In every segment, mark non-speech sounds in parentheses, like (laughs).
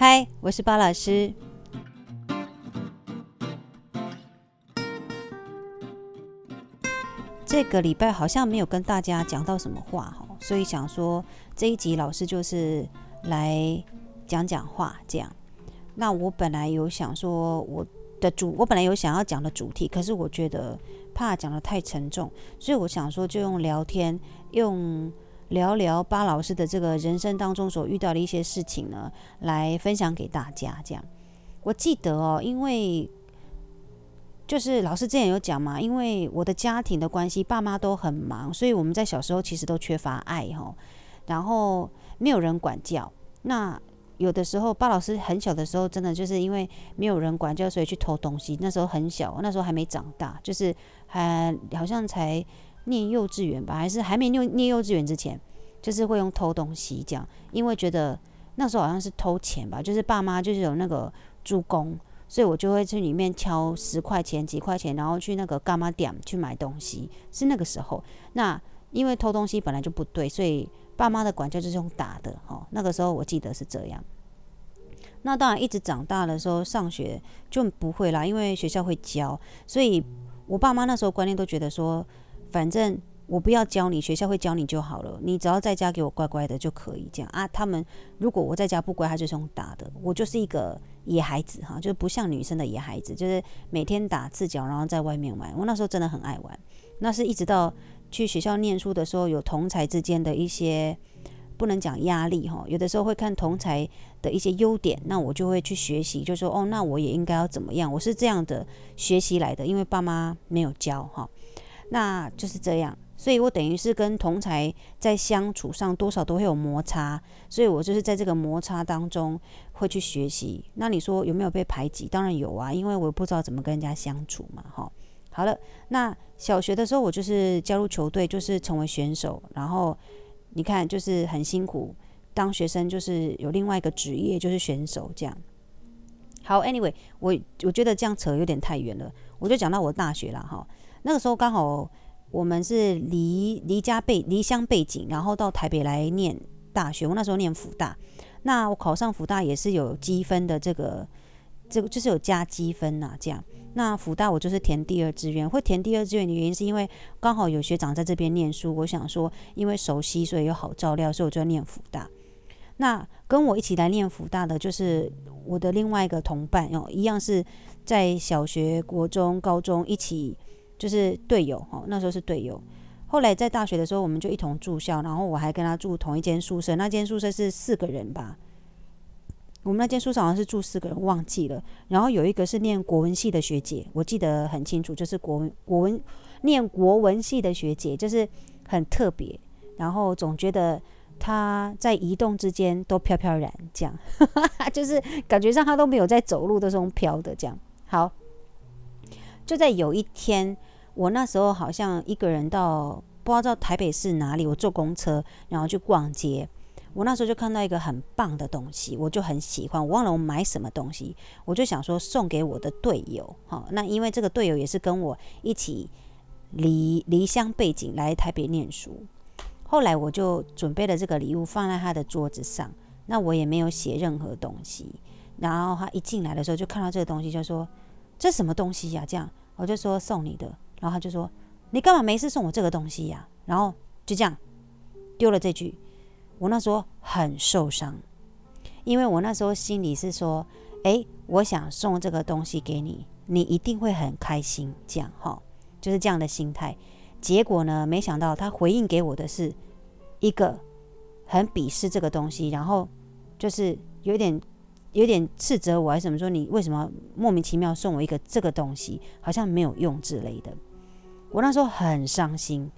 嗨，我是巴老师。这个礼拜好像没有跟大家讲到什么话哈，所以想说这一集老师就是来讲讲话这样。那我本来有想说我的主，我本来有想要讲的主题，可是我觉得怕讲得太沉重，所以我想说就用聊天，用聊聊巴老师的这个人生当中所遇到的一些事情呢，来分享给大家。这样，我记得哦，因为就是老师之前有讲嘛，因为我的家庭的关系，爸妈都很忙，所以我们在小时候其实都缺乏爱哈，然后没有人管教。那有的时候，巴老师很小的时候，真的就是因为没有人管教，所以去偷东西。那时候很小，那时候还没长大，就是还好像才念幼稚园吧，还是还没念念幼稚园之前，就是会用偷东西这样，因为觉得那时候好像是偷钱吧，就是爸妈就是有那个助攻，所以我就会去里面敲十块钱、几块钱，然后去那个干妈店去买东西。是那个时候，那因为偷东西本来就不对，所以。爸妈的管教就是用打的，哈，那个时候我记得是这样。那当然，一直长大的时候上学就不会啦，因为学校会教，所以我爸妈那时候观念都觉得说，反正我不要教你，学校会教你就好了，你只要在家给我乖乖的就可以这样啊。他们如果我在家不乖，他就是用打的。我就是一个野孩子哈，就是不像女生的野孩子，就是每天打赤脚，然后在外面玩。我那时候真的很爱玩，那是一直到。去学校念书的时候，有同才之间的一些不能讲压力哈，有的时候会看同才的一些优点，那我就会去学习，就说哦，那我也应该要怎么样？我是这样的学习来的，因为爸妈没有教哈，那就是这样，所以我等于是跟同才在相处上多少都会有摩擦，所以我就是在这个摩擦当中会去学习。那你说有没有被排挤？当然有啊，因为我不知道怎么跟人家相处嘛哈。好了，那小学的时候我就是加入球队，就是成为选手。然后你看，就是很辛苦，当学生就是有另外一个职业，就是选手这样。好，Anyway，我我觉得这样扯有点太远了，我就讲到我大学了哈。那个时候刚好我们是离离家背离乡背景，然后到台北来念大学。我那时候念福大，那我考上福大也是有积分的，这个这个就是有加积分呐、这样。那福大我就是填第二志愿，会填第二志愿的原因是因为刚好有学长在这边念书，我想说因为熟悉，所以又好照料，所以我就念福大。那跟我一起来念福大的就是我的另外一个同伴哦，一样是在小学、国中、高中一起就是队友哦，那时候是队友。后来在大学的时候，我们就一同住校，然后我还跟他住同一间宿舍，那间宿舍是四个人吧。我们那间宿舍好像是住四个人，忘记了。然后有一个是念国文系的学姐，我记得很清楚，就是国文国文念国文系的学姐，就是很特别。然后总觉得她在移动之间都飘飘然，这样，(laughs) 就是感觉上她都没有在走路，都是用飘的这样。好，就在有一天，我那时候好像一个人到不知道台北市哪里，我坐公车，然后去逛街。我那时候就看到一个很棒的东西，我就很喜欢。我忘了我买什么东西，我就想说送给我的队友。好，那因为这个队友也是跟我一起离离乡背井来台北念书。后来我就准备了这个礼物放在他的桌子上，那我也没有写任何东西。然后他一进来的时候就看到这个东西，就说：“这什么东西呀？”这样我就说送你的。然后他就说：“你干嘛没事送我这个东西呀？”然后就这样丢了这句。我那时候很受伤，因为我那时候心里是说，诶，我想送这个东西给你，你一定会很开心，这样哈，就是这样的心态。结果呢，没想到他回应给我的是一个很鄙视这个东西，然后就是有点有点斥责我，还是什么说你为什么莫名其妙送我一个这个东西，好像没有用之类的。我那时候很伤心。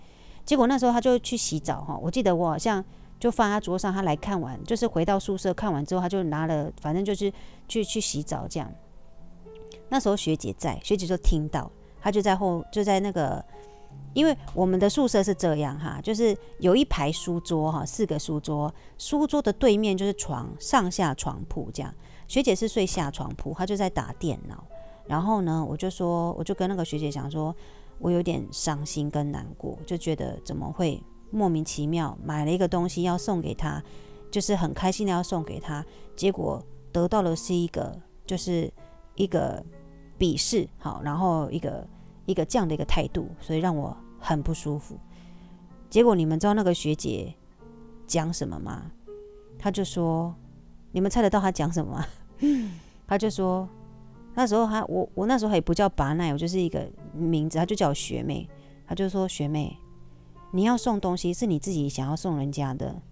结果那时候他就去洗澡哈，我记得我好像。就放在桌上，他来看完，就是回到宿舍看完之后，他就拿了，反正就是去去洗澡这样。那时候学姐在，学姐就听到，他就在后，就在那个，因为我们的宿舍是这样哈，就是有一排书桌哈，四个书桌，书桌的对面就是床，上下床铺这样。学姐是睡下床铺，她就在打电脑。然后呢，我就说，我就跟那个学姐讲说，我有点伤心跟难过，就觉得怎么会。莫名其妙买了一个东西要送给他，就是很开心的要送给他，结果得到的是一个就是一个鄙视，好，然后一个一个这样的一个态度，所以让我很不舒服。结果你们知道那个学姐讲什么吗？她就说：“你们猜得到她讲什么吗？” (laughs) 她就说：“那时候还我我那时候还不叫拔奈，我就是一个名字，她就叫我学妹。她就说学妹，你要送东西是你自己想要送人家的，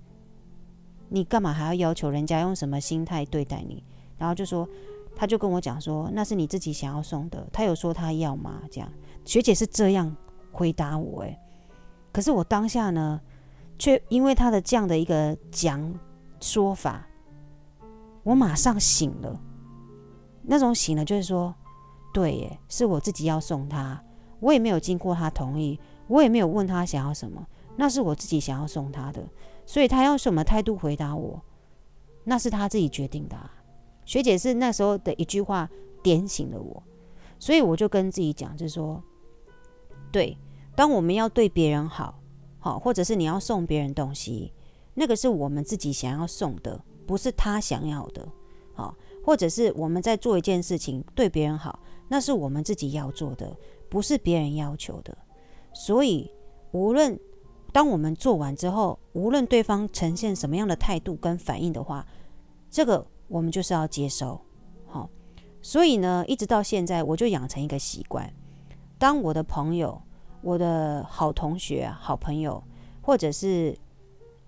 你干嘛还要要求人家用什么心态对待你？然后就说，她就跟我讲说，那是你自己想要送的。她有说她要吗？这样学姐是这样回答我，诶。可是我当下呢，却因为他的这样的一个讲说法，我马上醒了。那种醒了就是说，对耶，是我自己要送他，我也没有经过他同意，我也没有问他想要什么，那是我自己想要送他的，所以他要什么态度回答我，那是他自己决定的啊。学姐是那时候的一句话点醒了我，所以我就跟自己讲，就是说，对。当我们要对别人好，好，或者是你要送别人东西，那个是我们自己想要送的，不是他想要的，好，或者是我们在做一件事情对别人好，那是我们自己要做的，不是别人要求的。所以，无论当我们做完之后，无论对方呈现什么样的态度跟反应的话，这个我们就是要接受，好。所以呢，一直到现在，我就养成一个习惯，当我的朋友。我的好同学、好朋友，或者是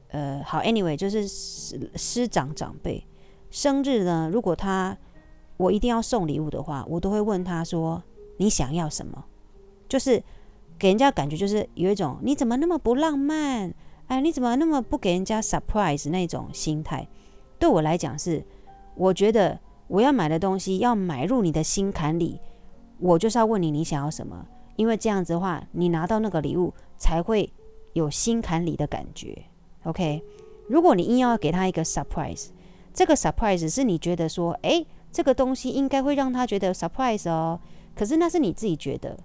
呃，好，anyway，就是师师长长辈生日呢，如果他我一定要送礼物的话，我都会问他说：“你想要什么？”就是给人家感觉就是有一种你怎么那么不浪漫？哎，你怎么那么不给人家 surprise 那种心态？对我来讲是，我觉得我要买的东西要买入你的心坎里，我就是要问你你想要什么。因为这样子的话，你拿到那个礼物才会有心坎里的感觉。OK，如果你硬要给他一个 surprise，这个 surprise 是你觉得说，诶，这个东西应该会让他觉得 surprise 哦。可是那是你自己觉得，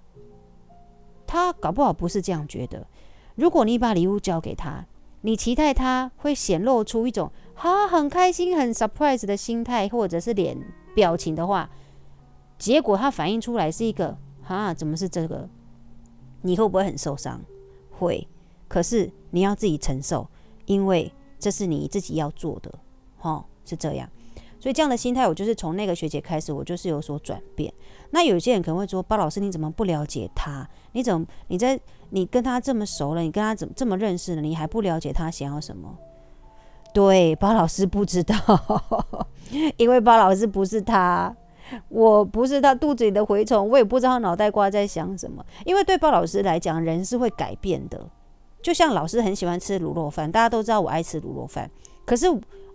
他搞不好不是这样觉得。如果你把礼物交给他，你期待他会显露出一种哈很开心、很 surprise 的心态或者是脸表情的话，结果他反映出来是一个。啊，怎么是这个？你会不会很受伤？会，可是你要自己承受，因为这是你自己要做的，哦，是这样。所以这样的心态，我就是从那个学姐开始，我就是有所转变。那有些人可能会说：“包老师，你怎么不了解他？你怎么你在你跟他这么熟了，你跟他怎么这么认识了，你还不了解他想要什么？”对，包老师不知道，(laughs) 因为包老师不是他。我不是他肚子里的蛔虫，我也不知道他脑袋瓜在想什么。因为对包老师来讲，人是会改变的。就像老师很喜欢吃卤肉饭，大家都知道我爱吃卤肉饭，可是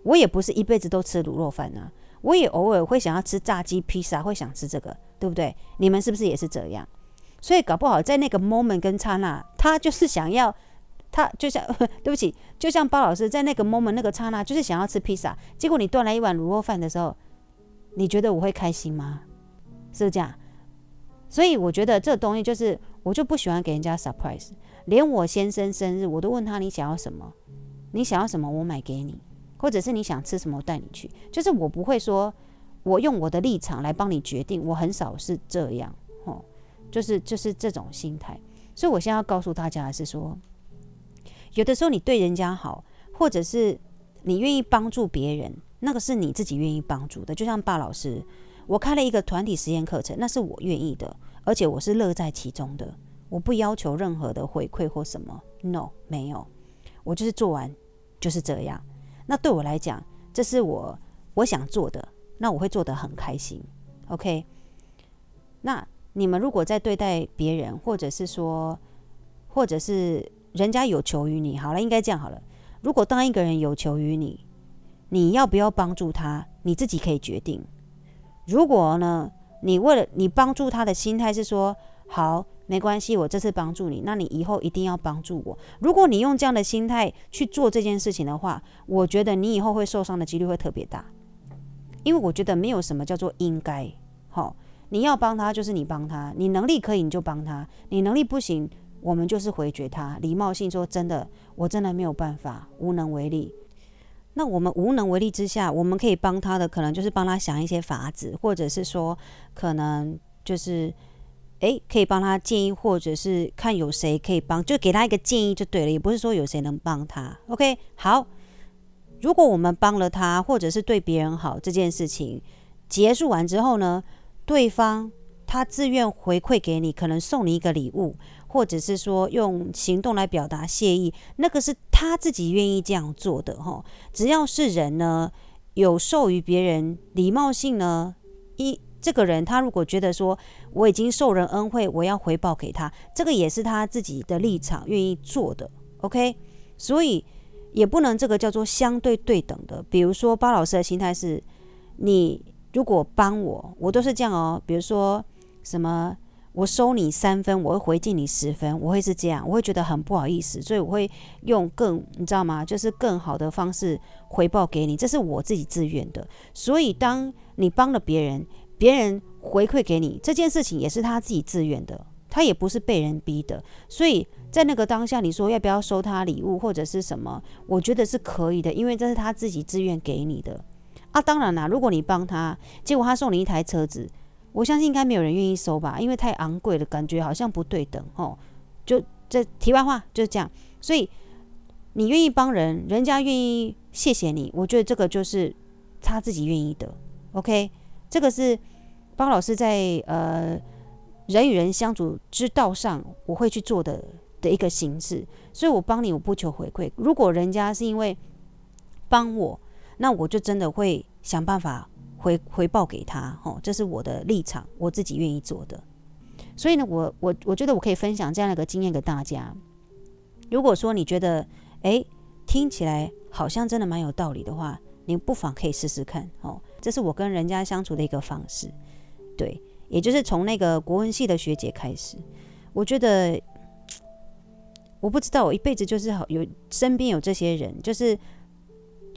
我也不是一辈子都吃卤肉饭啊。我也偶尔会想要吃炸鸡、披萨，会想吃这个，对不对？你们是不是也是这样？所以搞不好在那个 moment 跟刹那，他就是想要，他就像 (laughs) 对不起，就像包老师在那个 moment 那个刹那，就是想要吃披萨，结果你端来一碗卤肉饭的时候。你觉得我会开心吗？是不是这样？所以我觉得这东西就是，我就不喜欢给人家 surprise。连我先生生日，我都问他，你想要什么？你想要什么，我买给你，或者是你想吃什么，我带你去。就是我不会说，我用我的立场来帮你决定，我很少是这样，哦，就是就是这种心态。所以我现在要告诉大家的是说，有的时候你对人家好，或者是你愿意帮助别人。那个是你自己愿意帮助的，就像巴老师，我开了一个团体实验课程，那是我愿意的，而且我是乐在其中的，我不要求任何的回馈或什么，no，没有，我就是做完就是这样。那对我来讲，这是我我想做的，那我会做得很开心，OK。那你们如果在对待别人，或者是说，或者是人家有求于你，好了，应该这样好了。如果当一个人有求于你，你要不要帮助他？你自己可以决定。如果呢，你为了你帮助他的心态是说，好，没关系，我这次帮助你，那你以后一定要帮助我。如果你用这样的心态去做这件事情的话，我觉得你以后会受伤的几率会特别大。因为我觉得没有什么叫做应该。好，你要帮他就是你帮他，你能力可以你就帮他，你能力不行，我们就是回绝他，礼貌性说真的，我真的没有办法，无能为力。那我们无能为力之下，我们可以帮他的，可能就是帮他想一些法子，或者是说，可能就是，诶，可以帮他建议，或者是看有谁可以帮，就给他一个建议就对了，也不是说有谁能帮他。OK，好，如果我们帮了他，或者是对别人好这件事情结束完之后呢，对方他自愿回馈给你，可能送你一个礼物。或者是说用行动来表达谢意，那个是他自己愿意这样做的哈。只要是人呢，有授予别人礼貌性呢，一这个人他如果觉得说我已经受人恩惠，我要回报给他，这个也是他自己的立场愿意做的。OK，所以也不能这个叫做相对对等的。比如说巴老师的心态是，你如果帮我，我都是这样哦。比如说什么？我收你三分，我会回敬你十分，我会是这样，我会觉得很不好意思，所以我会用更你知道吗？就是更好的方式回报给你，这是我自己自愿的。所以当你帮了别人，别人回馈给你这件事情也是他自己自愿的，他也不是被人逼的。所以在那个当下，你说要不要收他礼物或者是什么？我觉得是可以的，因为这是他自己自愿给你的啊。当然啦，如果你帮他，结果他送你一台车子。我相信应该没有人愿意收吧，因为太昂贵了，感觉好像不对等哦。就这题外话就是这样，所以你愿意帮人，人家愿意谢谢你，我觉得这个就是他自己愿意的。OK，这个是包老师在呃人与人相处之道上我会去做的的一个形式。所以我帮你，我不求回馈。如果人家是因为帮我，那我就真的会想办法。回 (laughs) 回报给他，哦，这是我的立场，我自己愿意做的。所以呢，我我我觉得我可以分享这样的一个经验给大家。如果说你觉得，诶，听起来好像真的蛮有道理的话，你不妨可以试试看，哦，这是我跟人家相处的一个方式。对，也就是从那个国文系的学姐开始，我觉得，我不知道，我一辈子就是好有身边有这些人，就是。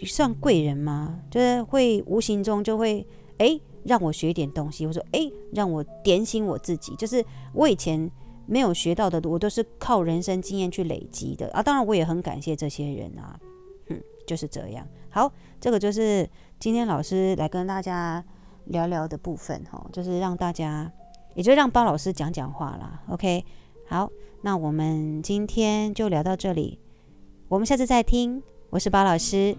算贵人吗？就是会无形中就会诶让我学一点东西，或者说诶让我点醒我自己。就是我以前没有学到的，我都是靠人生经验去累积的啊。当然我也很感谢这些人啊，就是这样。好，这个就是今天老师来跟大家聊聊的部分哈，就是让大家，也就让包老师讲讲话啦。OK，好，那我们今天就聊到这里，我们下次再听。我是包老师。